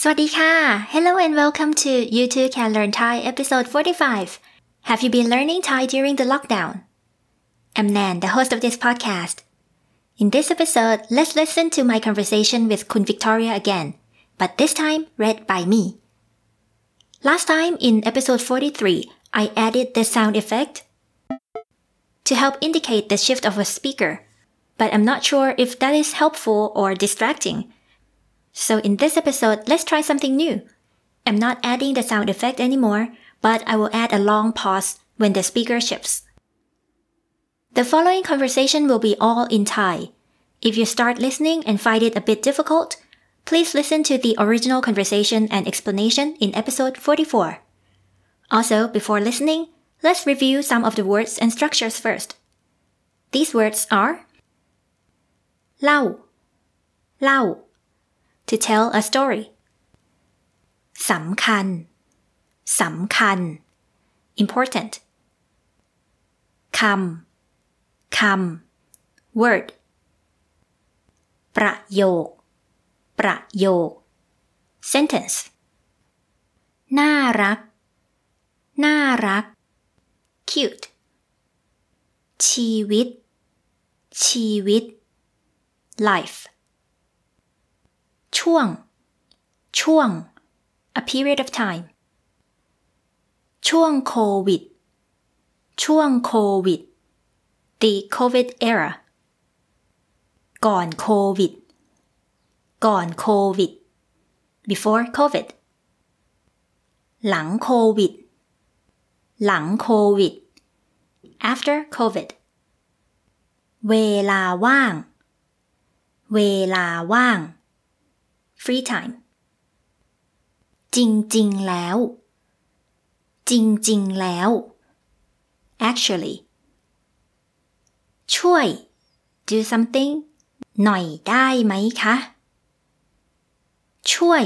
สวัสดีค่ะ Hello and welcome to You Too Can Learn Thai episode 45 Have you been learning Thai during the lockdown? I'm Nan, the host of this podcast. In this episode, let's listen to my conversation with Kun Victoria again, but this time read by me. Last time in episode 43, I added the sound effect to help indicate the shift of a speaker, but I'm not sure if that is helpful or distracting. So in this episode, let's try something new. I'm not adding the sound effect anymore, but I will add a long pause when the speaker shifts. The following conversation will be all in Thai. If you start listening and find it a bit difficult, please listen to the original conversation and explanation in episode 44. Also, before listening, let's review some of the words and structures first. These words are เล่าเล่า to tell a story สำคัญสำคัญ important คำคำ word ประโยค ประโยค sentence น่ารัก น่ารัก cute ชีวิต ชีวิต life ช่วง ช่วง a period of time ช่วงโควิด ช่วงโควิด the covid era ก่อนโควิด ก่อนโควิด before covid หลังโควิด หลังโควิด after covid เวลาว่าง เวลาว่าง free time จริงๆแล้ว จริงๆแล้ว actually ช่วย do something หน่อยได้ไหมคะ ช่วย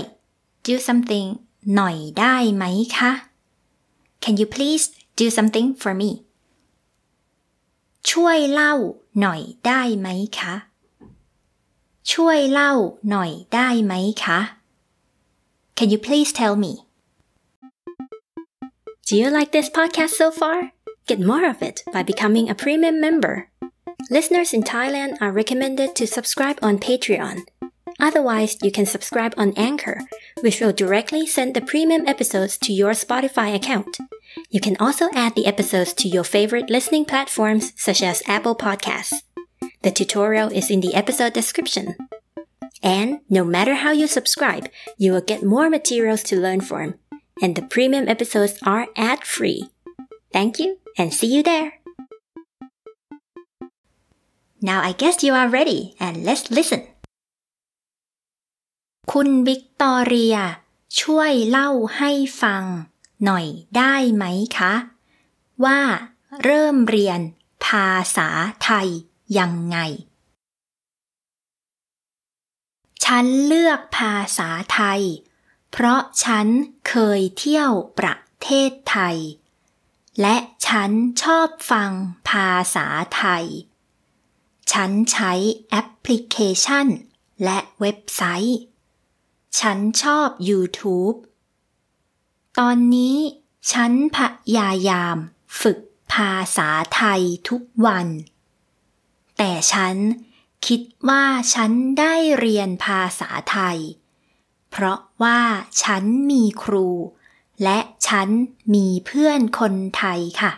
do something หน่อยได้ไหมคะ Can you please do something for me ช่วยเล่าหน่อยได้ไหมคะ ช่วยเล่าหน่อยได้ไหมคะ Can you please tell me Do you like this podcast so far? Get more of it by becoming a premium member. Listeners in Thailand are recommended to subscribe on Patreon. Otherwise, you can subscribe on Anchor, which will directly send the premium episodes to your Spotify account. You can also add the episodes to your favorite listening platforms such as Apple Podcasts. The tutorial is in the episode description. And no matter how you subscribe, you will get more materials to learn from. And the premium episodes are ad free. Thank you and see you there. Now I guess you are ready and let's listen. คุณวิกตอเรีย ช่วยเล่าให้ฟัง หน่อยได้ไหมคะ ว่าเริ่มเรียนภาษาไทย ยังไง ฉันเลือกภาษาไทย เพราะฉันเคยเที่ยวประเทศไทย และฉันชอบฟังภาษาไทย ฉันใช้แอปพลิเคชัน และเว็บไซต์ ฉันชอบ YouTube ตอนนี้ฉันพยายามฝึกภาษาไทยทุกวัน แต่ฉันคิดว่าฉันได้เรียนภาษาไทย เพราะว่าฉันมีครู และฉันมีเพื่อนคนไทยค่ะ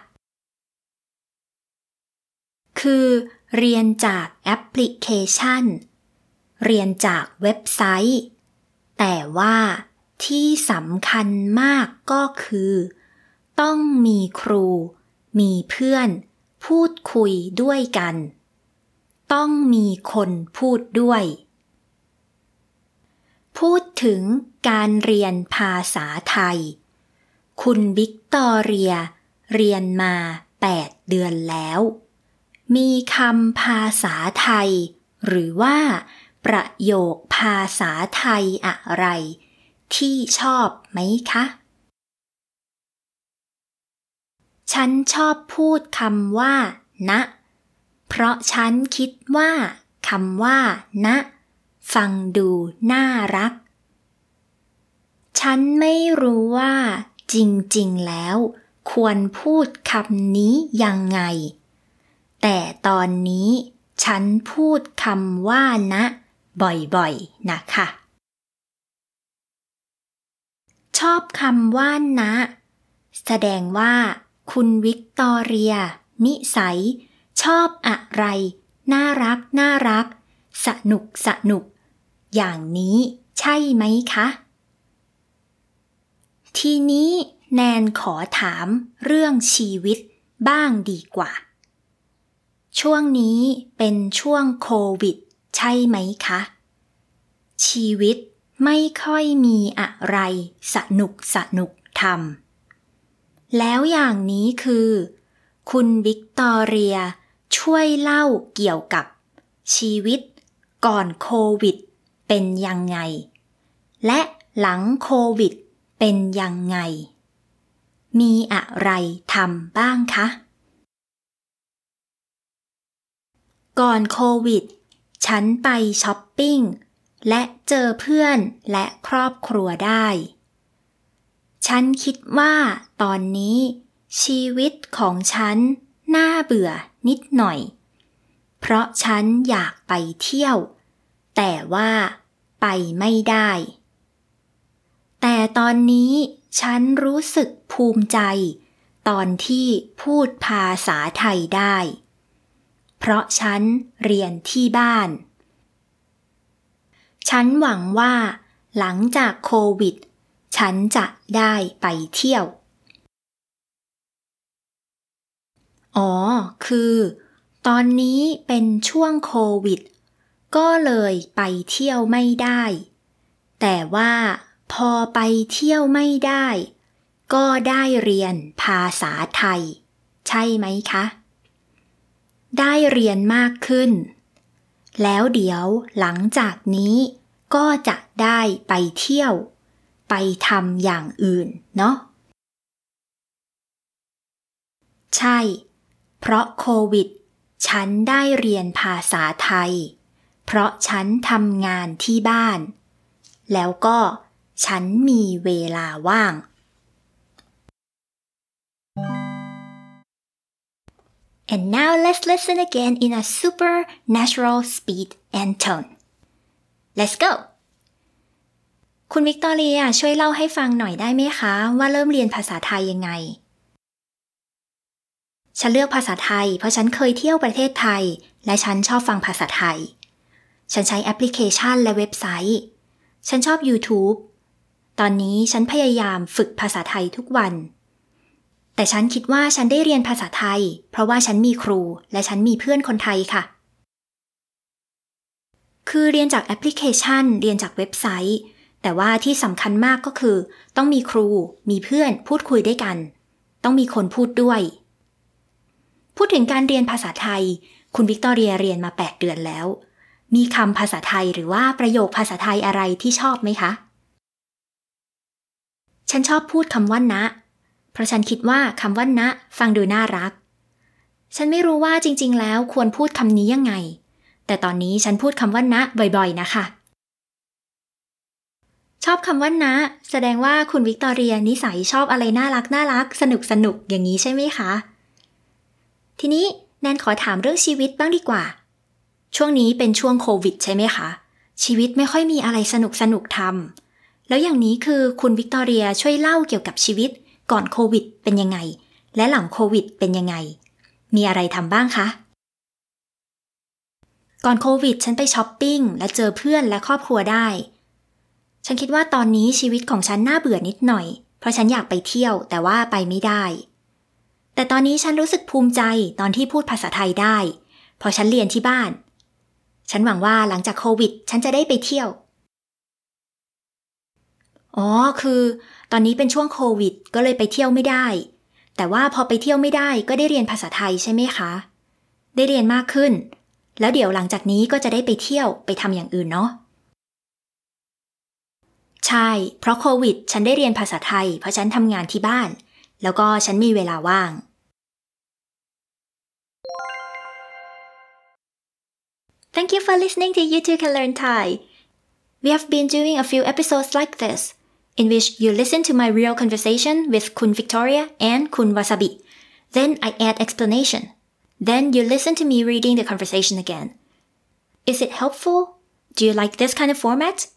คือ เรียนจากแอปพลิเคชัน เรียนจากเว็บไซต์ แต่ว่าที่สำคัญมากก็คือ ต้องมีครู มีเพื่อน พูดคุยด้วยกัน ต้องมีคนพูดด้วย พูดถึงการเรียนภาษาไทย คุณวิกตอเรีย เรียนมา 8 เดือนแล้ว มีคำภาษาไทย หรือว่า ประโยคภาษาไทยอะไร ที่ชอบไหมคะ ฉันชอบพูดคำว่านะ เพราะฉันคิดว่าคำว่า นะ ฟังดูน่ารัก ฉันไม่รู้ว่า จริงๆแล้ว ควรพูดคำนี้ยังไง แต่ตอนนี้ ฉันพูดคำว่านะ บ่อยๆ นะคะ ชอบคำว่านะ แสดงว่า คุณวิกตอเรีย นิสัย ชอบอะไร น่ารักน่ารัก สนุกสนุก อย่างนี้ใช่ไหมคะ ทีนี้แนนขอถามเรื่องชีวิตบ้างดีกว่า ช่วงนี้เป็นช่วงโควิด ใช่ไหมคะ ชีวิตไม่ค่อยมีอะไรสนุกสนุกทำแล้วอย่างนี้คือ คุณวิกตอเรีย ช่วยเล่าเกี่ยวกับชีวิตก่อนโควิด เป็นยังไง และหลังโควิด เป็นยังไง มีอะไรทำบ้างคะ ก่อนโควิด ฉันไปช้อปปิ้ง และเจอเพื่อนและครอบครัวได้ ฉันคิดว่าตอนนี้ชีวิตของฉันน่าเบื่อ นิดหน่อย เพราะฉันอยากไปเที่ยว แต่ว่าไปไม่ได้ แต่ตอนนี้ฉันรู้สึกภูมิใจ ตอนที่พูดภาษาไทยได้ เพราะฉันเรียนที่บ้าน ฉันหวังว่าหลังจากโควิด ฉันจะได้ไปเที่ยว อ๋อ คือ ตอนนี้เป็นช่วงโควิด ก็เลยไปเที่ยวไม่ได้ แต่ว่าพอไปเที่ยวไม่ได้ ก็ได้เรียนภาษาไทย ใช่ไหมคะ ได้เรียนมากขึ้น แล้วเดี๋ยวหลังจากนี้ก็จะได้ไปเที่ยว ไปทำอย่างอื่นเนาะใช่ เพราะโควิด ฉันได้เรียนภาษาไทย เพราะฉันทำงานที่บ้าน แล้วก็ฉันมีเวลาว่าง And now let's listen again in a super natural speed and tone. Let's go! คุณวิกตอเรียช่วยเล่าให้ฟังหน่อยได้ไหมคะ ว่าเริ่มเรียนภาษาไทยยังไง ฉันเลือกภาษาไทย เพราะฉันเคยเที่ยวประเทศไทย และฉันชอบฟังภาษาไทย ฉันใช้แอปพลิเคชันและเว็บไซต์ ฉันชอบ YouTube ตอนนี้ฉันพยายามฝึกภาษาไทยทุกวัน แต่ฉันคิดว่าฉันได้เรียนภาษาไทย เพราะว่าฉันมีครูและฉันมีเพื่อนคนไทยค่ะ คือเรียนจากแอปพลิเคชัน เรียนจากเว็บไซต์ แต่ว่าที่สำคัญมากก็คือ ต้องมีครู มีเพื่อนพูดคุยด้วยกัน ต้องมีคนพูดด้วย พูดถึงการเรียนภาษาไทย คุณวิกตอเรียเรียนมา 8 เดือนแล้ว มีคำภาษาไทยหรือว่าประโยคภาษาไทยอะไรที่ชอบไหมคะ ฉันชอบพูดคำว่านะ เพราะฉันคิดว่าคำว่านะ ฟังดูน่ารัก ฉันไม่รู้ว่าจริง ๆ แล้วควรพูดคำนี้ยังไง แต่ตอนนี้ฉันพูดคำว่านะบ่อย ๆ นะคะ ชอบคำว่านะ แสดงว่าคุณวิกตอเรียนิสัยชอบอะไรน่ารักน่ารักสนุกสนุกอย่างนี้ใช่ไหมคะ ทีนี้แนนขอถามเรื่องชีวิตบ้างดีกว่า ช่วงนี้เป็นช่วงโควิดใช่ไหมคะ ชีวิตไม่ค่อยมีอะไรสนุกสนุกทำแล้วอย่างนี้คือคุณวิกตอเรียช่วยเล่าเกี่ยวกับชีวิต ก่อนโควิดเป็นยังไง และหลังโควิดเป็นยังไง มีอะไรทำบ้างคะ ก่อนโควิดฉันไปช้อปปิ้งและเจอเพื่อนและครอบครัวได้ ฉันคิดว่าตอนนี้ชีวิตของฉันน่าเบื่อนิดหน่อย เพราะฉันอยากไปเที่ยวแต่ว่าไปไม่ได้ แต่ตอนนี้ฉันรู้สึกภูมิใจตอนที่พูดภาษาไทยได้เพราะฉันเรียนที่บ้าน ฉันหวังว่าหลังจากโควิด ฉันจะได้ไปเที่ยว อ๋อ คือ ตอนนี้เป็นช่วงโควิด ก็เลยไปเที่ยวไม่ได้ แต่ว่าพอไปเที่ยวไม่ได้ก็ได้เรียนภาษาไทยใช่ไหมคะ ได้เรียนมากขึ้น แล้วเดี๋ยวหลังจากนี้ก็จะได้ไปเที่ยวไปทำอย่างอื่นเนาะใช่ เพราะโควิด ฉันได้เรียนภาษาไทย เพราะฉันทำงานที่บ้าน แล้วก็ฉันมีเวลาว่าง Thank you for listening to You Too Can Learn Thai. We have been doing a few episodes like this, in which you listen to my real conversation with Kun Victoria and Kun Wasabi. Then I add explanation. Then you listen to me reading the conversation again. Is it helpful? Do you like this kind of format?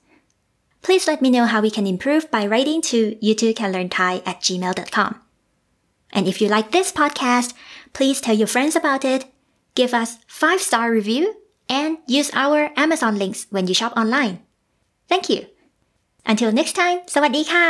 Please let me know how we can improve by writing to youtubecanlearnthai at gmail.com. And if you like this podcast, please tell your friends about it, give us 5 star review, and use our Amazon links when you shop online. Thank you. Until next time สวัสดีค่ะ